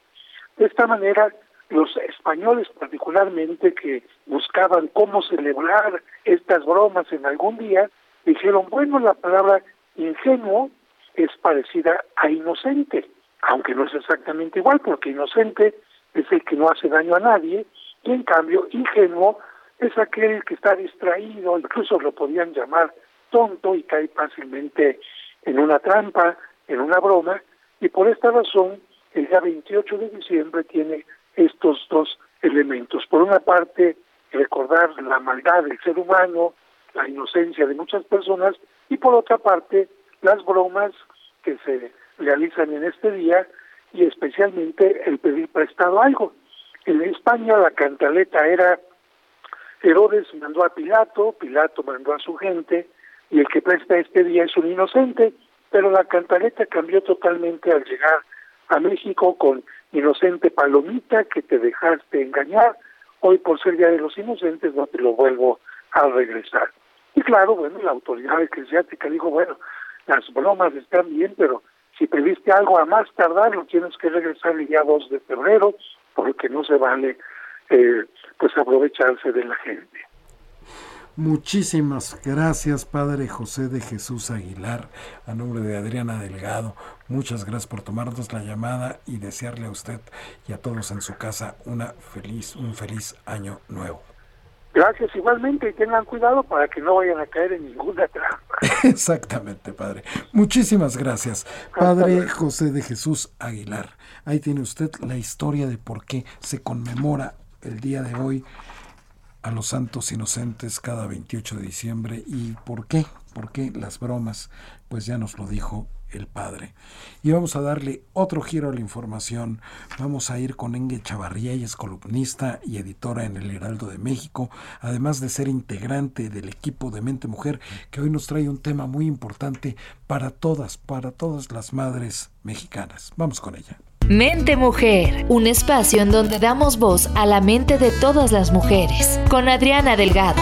De esta manera, los españoles particularmente que buscaban cómo celebrar estas bromas en algún día, dijeron, bueno, la palabra ingenuo es parecida a inocente, aunque no es exactamente igual, porque inocente es el que no hace daño a nadie, y en cambio ingenuo es aquel que está distraído, incluso lo podían llamar tonto y cae fácilmente en una trampa, en una broma, y por esta razón el día 28 de diciembre tiene estos dos elementos. Por una parte, recordar la maldad del ser humano, la inocencia de muchas personas, y por otra parte, las bromas que se realizan en este día y especialmente el pedir prestado algo. En España la cantaleta era Herodes mandó a Pilato, Pilato mandó a su gente y el que presta este día es un inocente, pero la cantaleta cambió totalmente al llegar a México con inocente palomita que te dejaste engañar, hoy por ser Día de los Inocentes no te lo vuelvo a regresar. Y claro, bueno, la autoridad eclesiástica dijo, bueno, las bromas están bien, pero si pediste algo a más tardar, lo tienes que regresar el día 2 de febrero, porque no se vale eh, pues aprovecharse de la gente. Muchísimas gracias, Padre José de Jesús Aguilar, a nombre de Adriana Delgado. Muchas gracias por tomarnos la llamada y desearle a usted y a todos en su casa una feliz, un feliz año nuevo. Gracias igualmente y tengan cuidado para que no vayan a caer en ninguna trampa. <laughs> Exactamente, Padre. Muchísimas gracias, Padre José de Jesús Aguilar. Ahí tiene usted la historia de por qué se conmemora el día de hoy a los santos inocentes cada 28 de diciembre y por qué, por qué las bromas, pues ya nos lo dijo el padre. Y vamos a darle otro giro a la información. Vamos a ir con Engue Chavarría, y es columnista y editora en el Heraldo de México, además de ser integrante del equipo de Mente Mujer, que hoy nos trae un tema muy importante para todas, para todas las madres mexicanas. Vamos con ella. Mente Mujer, un espacio en donde damos voz a la mente de todas las mujeres, con Adriana Delgado.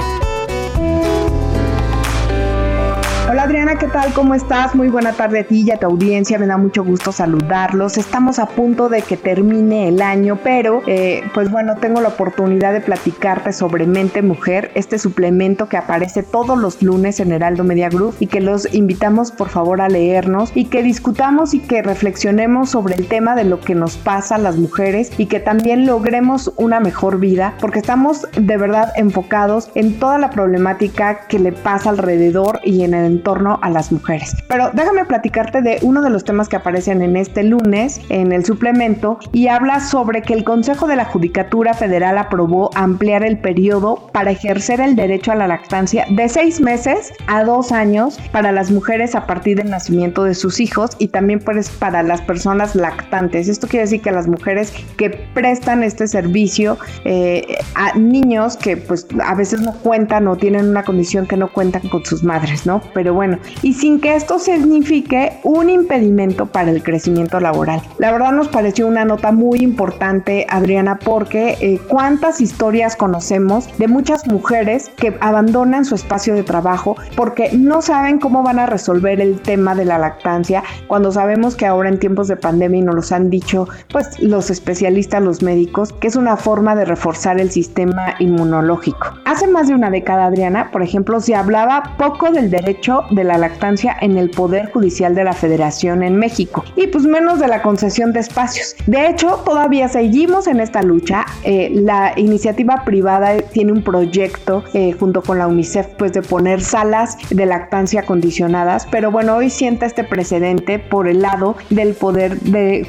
Hola Adriana, ¿qué tal? ¿Cómo estás? Muy buena tarde a ti y a tu audiencia. Me da mucho gusto saludarlos. Estamos a punto de que termine el año, pero eh, pues bueno, tengo la oportunidad de platicarte sobre Mente Mujer, este suplemento que aparece todos los lunes en Heraldo Media Group y que los invitamos por favor a leernos y que discutamos y que reflexionemos sobre el tema de lo que nos pasa a las mujeres y que también logremos una mejor vida porque estamos de verdad enfocados en toda la problemática que le pasa alrededor y en el torno a las mujeres. Pero déjame platicarte de uno de los temas que aparecen en este lunes en el suplemento y habla sobre que el Consejo de la Judicatura Federal aprobó ampliar el periodo para ejercer el derecho a la lactancia de seis meses a dos años para las mujeres a partir del nacimiento de sus hijos y también pues para las personas lactantes. Esto quiere decir que las mujeres que prestan este servicio eh, a niños que pues a veces no cuentan o tienen una condición que no cuentan con sus madres, ¿no? Pero bueno, y sin que esto signifique un impedimento para el crecimiento laboral. La verdad nos pareció una nota muy importante, Adriana, porque eh, cuántas historias conocemos de muchas mujeres que abandonan su espacio de trabajo porque no saben cómo van a resolver el tema de la lactancia cuando sabemos que ahora en tiempos de pandemia y nos los han dicho pues los especialistas, los médicos, que es una forma de reforzar el sistema inmunológico. Hace más de una década, Adriana, por ejemplo, se hablaba poco del derecho de la lactancia en el Poder Judicial de la Federación en México y pues menos de la concesión de espacios. De hecho, todavía seguimos en esta lucha. Eh, la iniciativa privada tiene un proyecto eh, junto con la UNICEF pues de poner salas de lactancia condicionadas, pero bueno, hoy sienta este precedente por el lado del Poder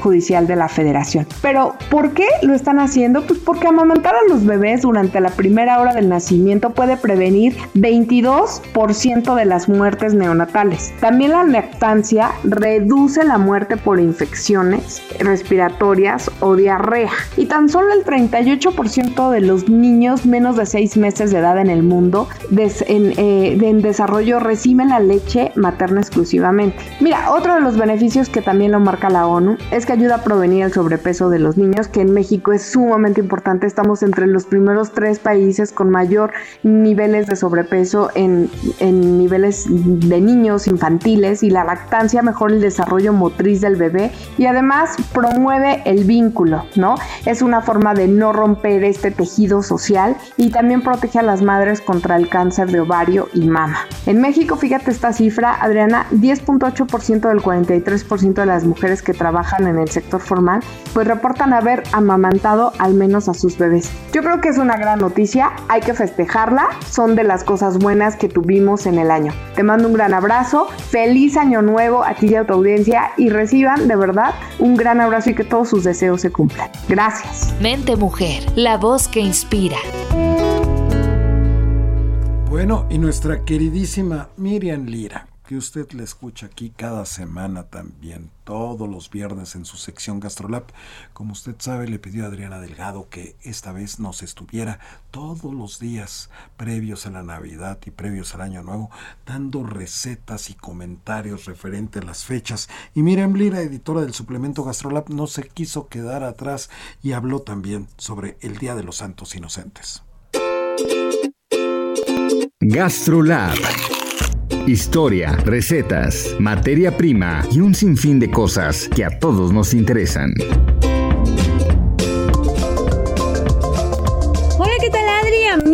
Judicial de la Federación. Pero, ¿por qué lo están haciendo? Pues porque amamantar a los bebés durante la primera hora del nacimiento puede prevenir 22% de las muertes neonatales. También la lactancia reduce la muerte por infecciones respiratorias o diarrea. Y tan solo el 38% de los niños menos de 6 meses de edad en el mundo en, eh, en desarrollo reciben la leche materna exclusivamente. Mira, otro de los beneficios que también lo marca la ONU es que ayuda a prevenir el sobrepeso de los niños, que en México es sumamente importante. Estamos entre los primeros tres países con mayor niveles de sobrepeso en, en niveles de niños infantiles y la lactancia mejora el desarrollo motriz del bebé y además promueve el vínculo, ¿no? Es una forma de no romper este tejido social y también protege a las madres contra el cáncer de ovario y mama. En México, fíjate esta cifra, Adriana, 10.8% del 43% de las mujeres que trabajan en el sector formal, pues reportan haber amamantado al menos a sus bebés. Yo creo que es una gran noticia, hay que festejarla, son de las cosas buenas que tuvimos en el año. Te mando un gran abrazo, feliz año nuevo a ti y a tu audiencia y reciban de verdad un gran abrazo y que todos sus deseos se cumplan. Gracias. Mente Mujer, la voz que inspira. Bueno, y nuestra queridísima Miriam Lira, que usted le escucha aquí cada semana también, todos los viernes en su sección GastroLab. Como usted sabe, le pidió a Adriana Delgado que esta vez nos estuviera todos los días previos a la Navidad y previos al Año Nuevo, dando recetas y comentarios referentes a las fechas. Y Miriam Lira, editora del suplemento GastroLab, no se quiso quedar atrás y habló también sobre el Día de los Santos Inocentes. GastroLab Historia, recetas, materia prima y un sinfín de cosas que a todos nos interesan.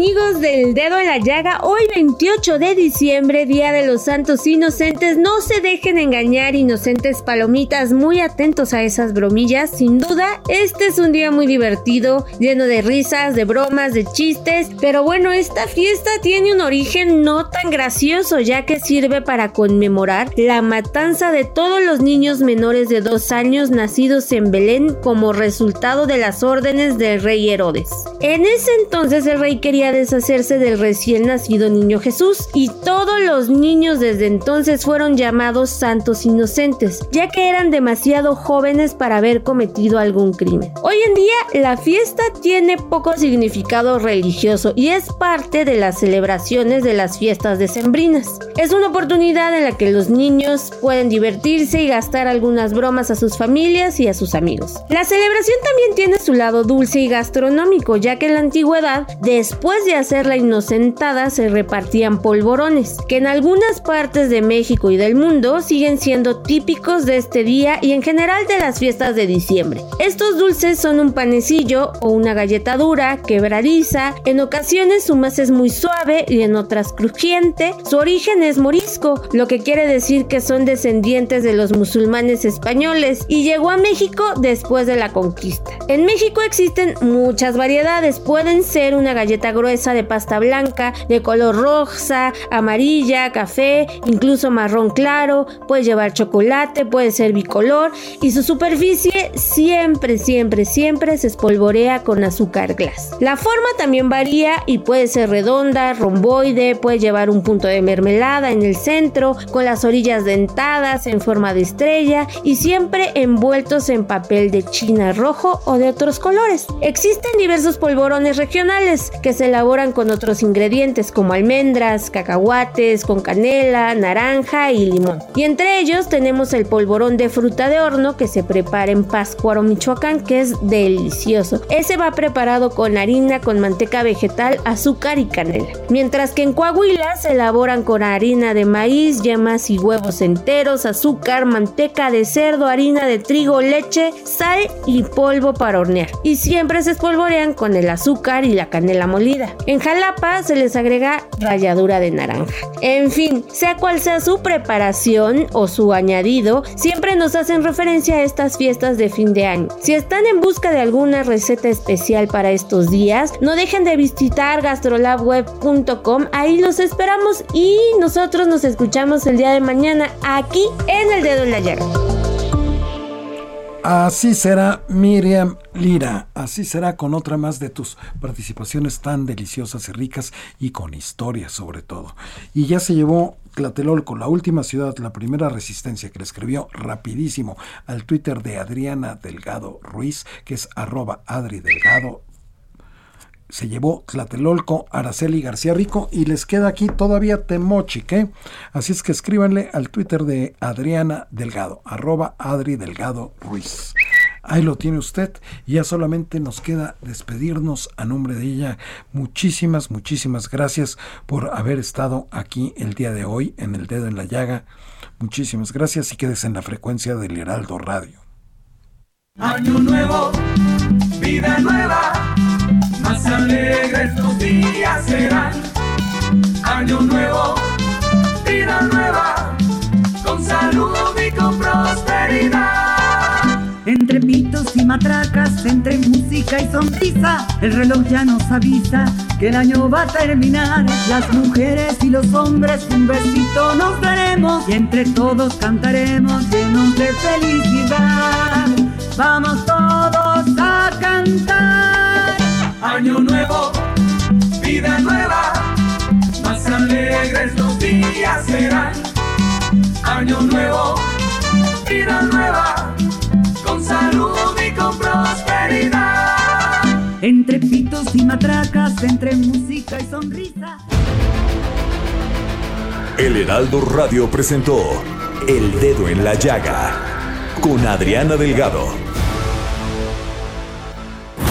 Amigos del dedo en la llaga, hoy 28 de diciembre, Día de los Santos Inocentes, no se dejen engañar inocentes palomitas, muy atentos a esas bromillas, sin duda, este es un día muy divertido, lleno de risas, de bromas, de chistes, pero bueno, esta fiesta tiene un origen no tan gracioso, ya que sirve para conmemorar la matanza de todos los niños menores de dos años nacidos en Belén como resultado de las órdenes del rey Herodes. En ese entonces el rey quería deshacerse del recién nacido niño Jesús y todos los niños desde entonces fueron llamados santos inocentes, ya que eran demasiado jóvenes para haber cometido algún crimen. Hoy en día la fiesta tiene poco significado religioso y es parte de las celebraciones de las fiestas decembrinas. Es una oportunidad en la que los niños pueden divertirse y gastar algunas bromas a sus familias y a sus amigos. La celebración también tiene su lado dulce y gastronómico, ya que en la antigüedad, después De hacer la inocentada se repartían polvorones, que en algunas partes de México y del mundo siguen siendo típicos de este día y en general de las fiestas de diciembre. Estos dulces son un panecillo o una galleta dura, quebradiza, en ocasiones su masa es muy suave y en otras crujiente. Su origen es morisco, lo que quiere decir que son descendientes de los musulmanes españoles y llegó a México después de la conquista. En México existen muchas variedades, pueden ser una galleta gruesa de pasta blanca, de color rosa, amarilla, café, incluso marrón claro, puede llevar chocolate, puede ser bicolor y su superficie siempre, siempre, siempre se espolvorea con azúcar glass. La forma también varía y puede ser redonda, romboide, puede llevar un punto de mermelada en el centro, con las orillas dentadas en forma de estrella y siempre envueltos en papel de china rojo o de otros colores. Existen diversos polvorones regionales que se elaboran con otros ingredientes como almendras, cacahuates, con canela, naranja y limón. Y entre ellos tenemos el polvorón de fruta de horno que se prepara en Pascuaro, Michoacán, que es delicioso. Ese va preparado con harina, con manteca vegetal, azúcar y canela. Mientras que en Coahuila se elaboran con harina de maíz, yemas y huevos enteros, azúcar, manteca de cerdo, harina de trigo, leche, sal y polvo para hornear. Y siempre se espolvorean con el azúcar y la canela molida en Jalapa se les agrega ralladura de naranja. En fin, sea cual sea su preparación o su añadido, siempre nos hacen referencia a estas fiestas de fin de año. Si están en busca de alguna receta especial para estos días, no dejen de visitar gastrolabweb.com, ahí los esperamos y nosotros nos escuchamos el día de mañana aquí en El Dedo en la Llaga. Así será Miriam Lira, así será con otra más de tus participaciones tan deliciosas y ricas y con historias sobre todo. Y ya se llevó Tlatelolco, la última ciudad, la primera resistencia que le escribió rapidísimo al Twitter de Adriana Delgado Ruiz, que es arroba Adri Delgado se llevó Tlatelolco, Araceli García Rico y les queda aquí todavía Temochic, ¿eh? Así es que escríbanle al Twitter de Adriana Delgado, arroba Adri Delgado Ruiz. Ahí lo tiene usted ya solamente nos queda despedirnos a nombre de ella. Muchísimas, muchísimas gracias por haber estado aquí el día de hoy en el dedo en la llaga. Muchísimas gracias y quedes en la frecuencia del Heraldo Radio. Año nuevo, vida nueva, más alegres los días serán. Año nuevo, vida nueva, con salud y con prosperidad. Entre pitos y matracas, entre música y sonrisa, el reloj ya nos avisa que el año va a terminar. Las mujeres y los hombres un besito nos daremos y entre todos cantaremos llenos de felicidad. Vamos todos a cantar. Año nuevo, vida nueva, más alegres los días serán. Año nuevo, vida nueva con salud y con prosperidad. Entre pitos y matracas, entre música y sonrisa. El Heraldo Radio presentó El Dedo en la Llaga con Adriana Delgado.